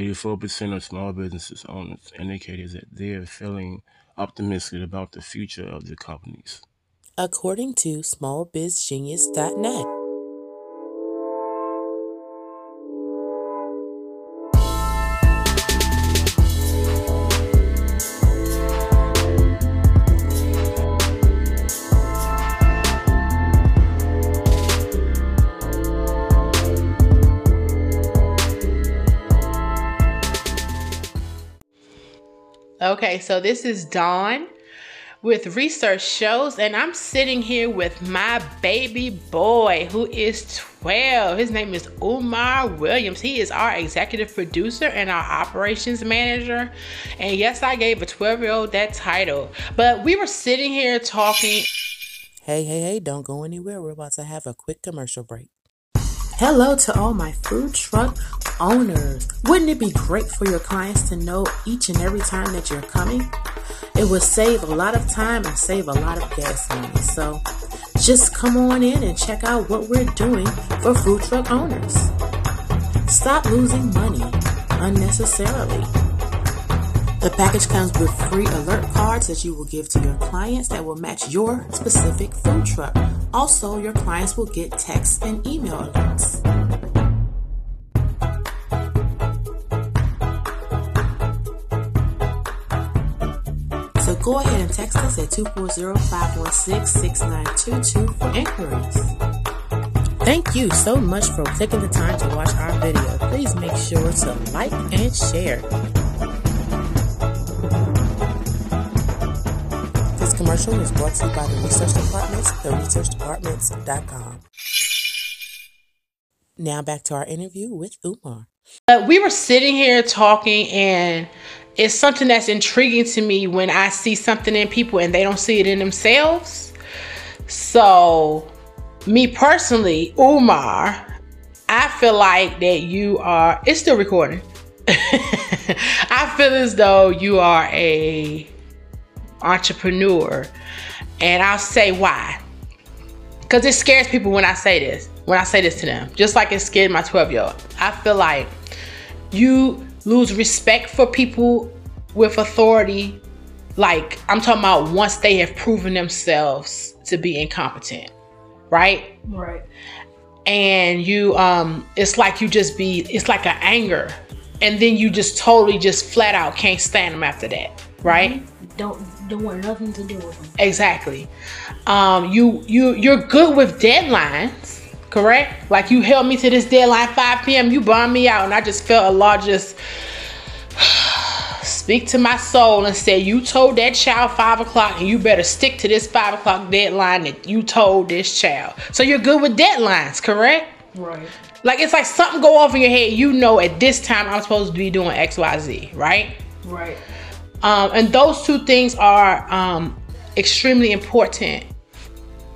84% of small businesses owners indicated that they are feeling optimistic about the future of their companies. According to smallbizgenius.net. Okay, so this is Dawn with Research Shows, and I'm sitting here with my baby boy who is 12. His name is Umar Williams. He is our executive producer and our operations manager. And yes, I gave a 12 year old that title, but we were sitting here talking. Hey, hey, hey, don't go anywhere. We're about to have a quick commercial break. Hello to all my food truck owners. Wouldn't it be great for your clients to know each and every time that you're coming? It would save a lot of time and save a lot of gas money. So just come on in and check out what we're doing for food truck owners. Stop losing money unnecessarily. The package comes with free alert cards that you will give to your clients that will match your specific food truck. Also, your clients will get text and email alerts. Go ahead and text us at 240-516-6922 for inquiries. Thank you so much for taking the time to watch our video. Please make sure to like and share. This commercial is brought to you by the Research Departments, theresearchdepartments.com. Now back to our interview with Umar. Uh, we were sitting here talking, and it's something that's intriguing to me when I see something in people and they don't see it in themselves. So, me personally, Umar, I feel like that you are, it's still recording. I feel as though you are a entrepreneur. And I'll say why. Because it scares people when I say this, when I say this to them, just like it scared my 12 year old. I feel like you lose respect for people with authority. Like, I'm talking about once they have proven themselves to be incompetent, right? Right. And you, um, it's like you just be, it's like an anger. And then you just totally, just flat out can't stand them after that, right? Don't don't want nothing to do with them. Exactly. Um, you you you're good with deadlines, correct? Like you held me to this deadline 5 p.m. You bummed me out, and I just felt a lot just speak to my soul and say, You told that child five o'clock, and you better stick to this five o'clock deadline that you told this child. So you're good with deadlines, correct? Right. Like it's like something go off in your head. You know, at this time I'm supposed to be doing X, Y, Z, right? Right. Um, and those two things are um, extremely important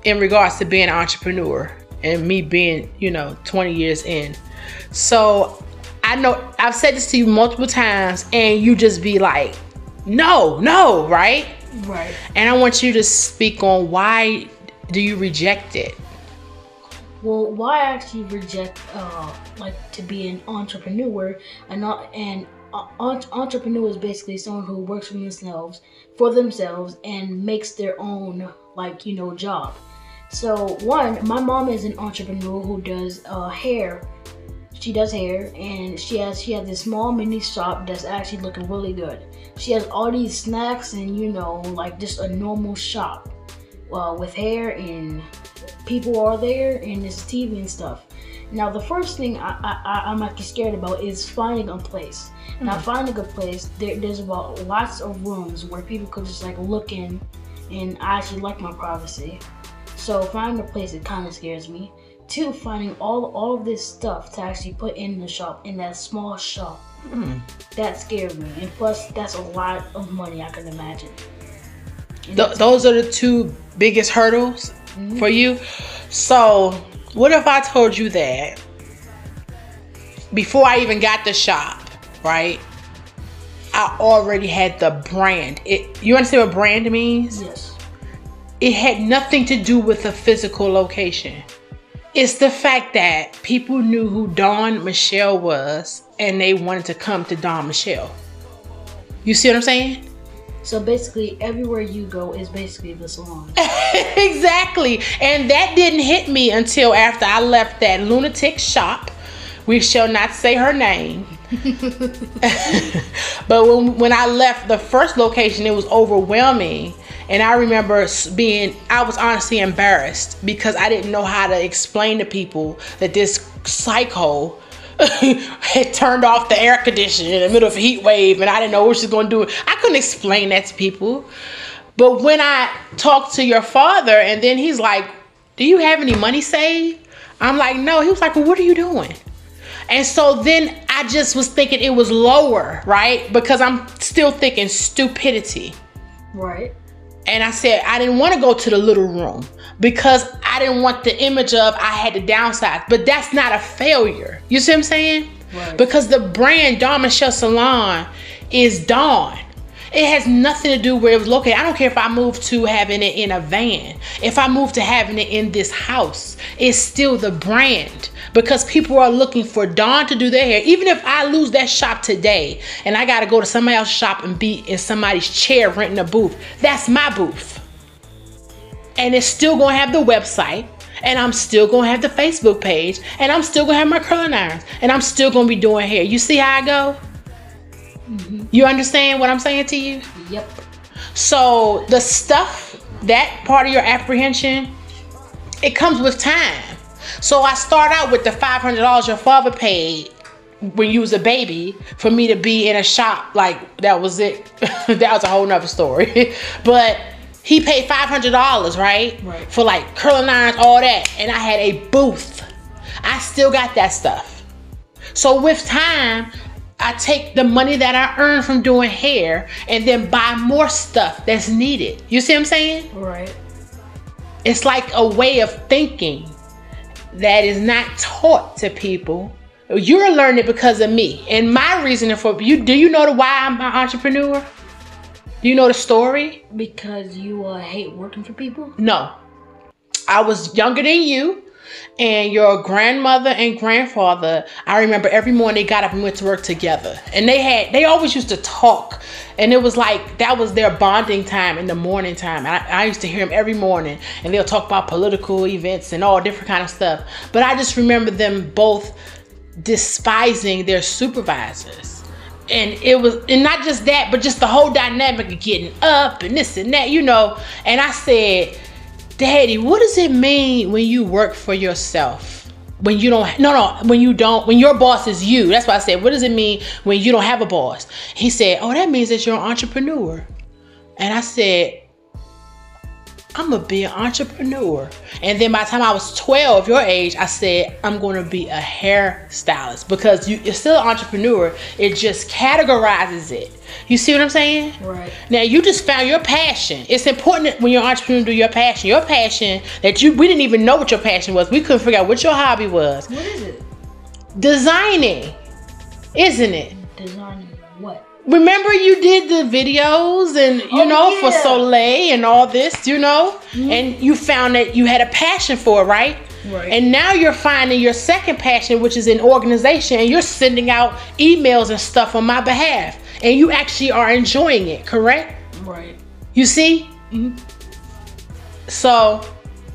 in regards to being an entrepreneur and me being, you know, 20 years in. So I know I've said this to you multiple times, and you just be like, no, no, right? Right. And I want you to speak on why do you reject it? Well, why I actually reject uh like to be an entrepreneur and not an uh, entrepreneur is basically someone who works for themselves for themselves and makes their own like you know job. So one, my mom is an entrepreneur who does uh, hair. She does hair and she has she has this small mini shop that's actually looking really good. She has all these snacks and you know like just a normal shop uh, with hair and people are there and there's TV and stuff. Now the first thing I, I, I'm actually scared about is finding a place. Now finding a place, there, there's about lots of rooms where people could just like look in, and I actually like my privacy. So finding a place it kind of scares me. Two, finding all all of this stuff to actually put in the shop in that small shop. Hmm. That scared me, and plus that's a lot of money I can imagine. Th- those are the two biggest hurdles mm-hmm. for you. So, what if I told you that before I even got the shop, right? I already had the brand. It you understand what brand means? yes, It had nothing to do with the physical location. It's the fact that people knew who Dawn Michelle was and they wanted to come to Dawn Michelle. You see what I'm saying? So basically, everywhere you go is basically the salon. exactly. And that didn't hit me until after I left that lunatic shop. We shall not say her name. but when, when I left the first location, it was overwhelming. And I remember being, I was honestly embarrassed because I didn't know how to explain to people that this psycho had turned off the air conditioner in the middle of a heat wave and I didn't know what she was going to do. I couldn't explain that to people. But when I talked to your father and then he's like, Do you have any money saved? I'm like, No. He was like, Well, what are you doing? And so then I just was thinking it was lower, right? Because I'm still thinking stupidity. Right. And I said, I didn't want to go to the little room because I didn't want the image of I had to downsize. But that's not a failure. You see what I'm saying? Right. Because the brand Dawn Michelle Salon is Dawn. It has nothing to do where it was located. I don't care if I move to having it in a van. If I move to having it in this house, it's still the brand because people are looking for Dawn to do their hair. Even if I lose that shop today and I got to go to somebody else's shop and be in somebody's chair renting a booth, that's my booth. And it's still going to have the website and I'm still gonna have the Facebook page, and I'm still gonna have my curling irons, and I'm still gonna be doing hair. You see how I go? You understand what I'm saying to you? Yep. So the stuff, that part of your apprehension, it comes with time. So I start out with the $500 your father paid when you was a baby for me to be in a shop like that was it. that was a whole nother story. but he paid $500, right? Right. For like curling irons, all that. And I had a booth. I still got that stuff. So with time, I take the money that I earn from doing hair and then buy more stuff that's needed. You see what I'm saying? Right. It's like a way of thinking that is not taught to people. You're learning because of me. And my reasoning for you do you know the why I'm an entrepreneur? Do you know the story? Because you uh, hate working for people? No. I was younger than you and your grandmother and grandfather i remember every morning they got up and went to work together. And they had they always used to talk. And it was like that was their bonding time in the morning time. I, I used to hear them every morning. And they'll talk about political events and all different kind of stuff. But i just remember them both despising their supervisors. And it was and not just that but just the whole dynamic of getting up and this and that you know. And i said Daddy, what does it mean when you work for yourself? When you don't, no, no, when you don't, when your boss is you. That's why I said, what does it mean when you don't have a boss? He said, oh, that means that you're an entrepreneur. And I said, I'm gonna be an entrepreneur. And then by the time I was 12, your age, I said, I'm gonna be a hairstylist because you, you're still an entrepreneur. It just categorizes it. You see what I'm saying? Right. Now you just found your passion. It's important when you're an entrepreneur do your passion. Your passion that you we didn't even know what your passion was. We couldn't figure out what your hobby was. What is it? Designing, isn't it? Remember you did the videos and you Oh, know for. Soleil and all this, you know, Mhm. and you found that you had a passion for it, right? Right. And now you're finding your second passion, which is in organization, and you're sending out emails and stuff on my behalf, and you actually are enjoying it, correct? Right. You see? So,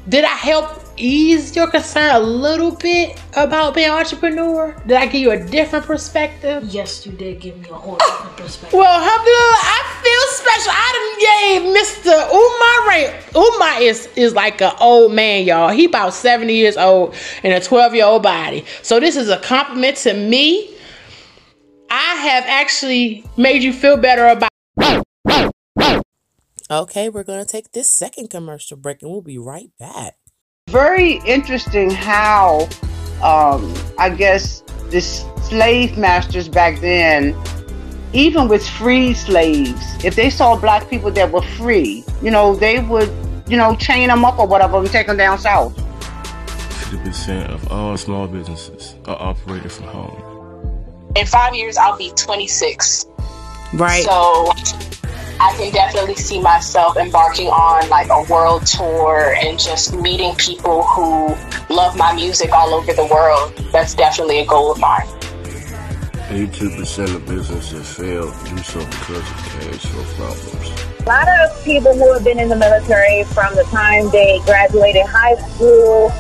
did I help ease your concern a little bit about being an entrepreneur? Did I give you a different perspective? Yes, you did give me a whole oh. different perspective. Well, alhamdulillah, I feel special. I done gave Mr. Umar Ray. Umar is, is like an old man, y'all. He about 70 years old in a 12 year old body. So this is a compliment to me. I have actually made you feel better about Okay, we're going to take this second commercial break and we'll be right back. Very interesting how um, I guess the slave masters back then, even with free slaves, if they saw black people that were free, you know, they would, you know, chain them up or whatever and take them down south. 50% of all small businesses are operated from home. in five years I'll be 26. Right. So I can definitely see myself embarking on like a world tour and just meeting people who love my music all over the world. That's definitely a goal of mine. 82% of businesses fail do so because of cash flow problems. A lot of people who have been in the military from the time they graduated high school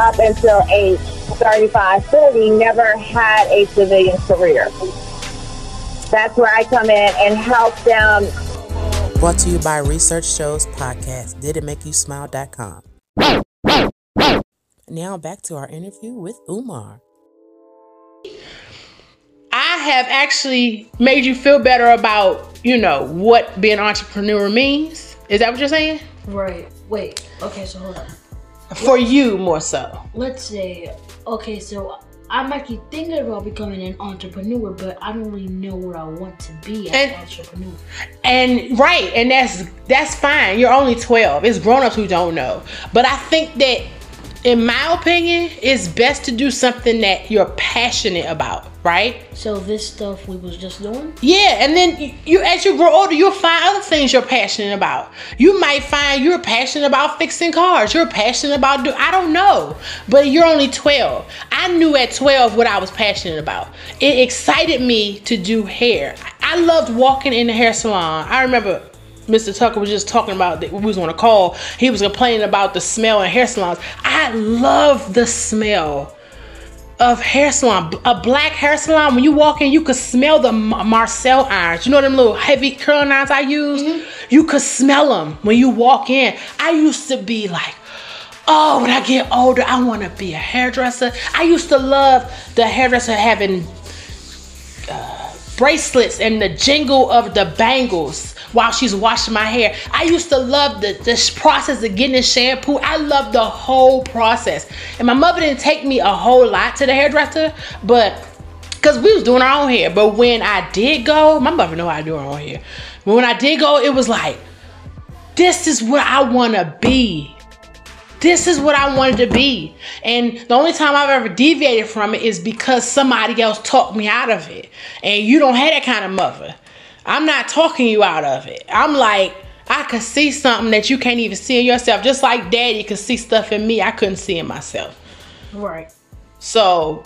up until age 35, 40 never had a civilian career. That's where I come in and help them. Brought to you by Research Shows Podcast, Did It Make You Smile.com. Now back to our interview with Umar. I have actually made you feel better about, you know, what being an entrepreneur means. Is that what you're saying? Right. Wait. Okay, so hold on. For you more so. Let's say, okay, so I'm actually thinking about becoming an entrepreneur, but I don't really know what I want to be as And- an entrepreneur. And right, and that's that's fine. You're only 12. It's grown-ups who don't know. But I think that in my opinion, it's best to do something that you're passionate about, right? So this stuff we was just doing. Yeah, and then you, you as you grow older, you'll find other things you're passionate about. You might find you're passionate about fixing cars. You're passionate about do I don't know, but you're only 12. I knew at 12 what I was passionate about. It excited me to do hair. I loved walking in the hair salon. I remember Mr. Tucker was just talking about that we was on a call. He was complaining about the smell in hair salons. I love the smell of hair salon, a black hair salon. When you walk in, you could smell the Marcel irons. You know them little heavy curling irons I use. You could smell them when you walk in. I used to be like, oh, when I get older, I want to be a hairdresser. I used to love the hairdresser having uh, bracelets and the jingle of the bangles while she's washing my hair. I used to love the this process of getting the shampoo. I love the whole process. And my mother didn't take me a whole lot to the hairdresser, but because we was doing our own hair. But when I did go, my mother know how to do her own hair. But when I did go, it was like, this is what I want to be this is what I wanted to be. And the only time I've ever deviated from it is because somebody else talked me out of it. And you don't have that kind of mother. I'm not talking you out of it. I'm like, I could see something that you can't even see in yourself. Just like daddy could see stuff in me I couldn't see in myself. Right. So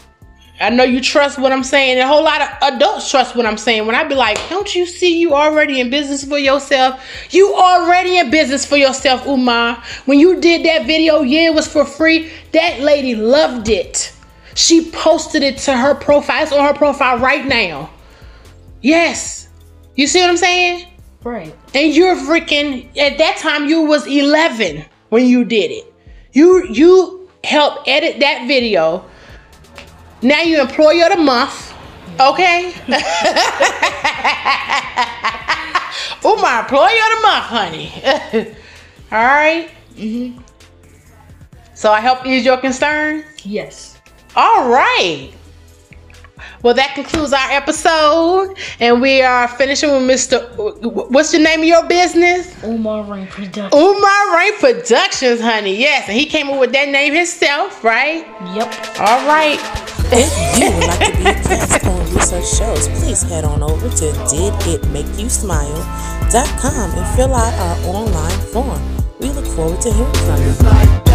I know you trust what I'm saying. A whole lot of adults trust what I'm saying. When I be like, don't you see you already in business for yourself? You already in business for yourself, Umar. When you did that video, yeah, it was for free. That lady loved it. She posted it to her profile. It's on her profile right now. Yes. You see what I'm saying? Right. and you're freaking at that time you was 11 when you did it you you helped edit that video now you employee of the month okay oh my employee of the month honey all right mm-hmm. so i help ease your concern Yes. all right. Well, that concludes our episode, and we are finishing with Mr. What's the name of your business? Umar Rain Production. Umar Rain Productions, honey. Yes, and he came up with that name himself, right? Yep. All right. If you would like to be a on research shows, please head on over to diditmakeyousmile.com and fill out our online form. We look forward to hearing from you.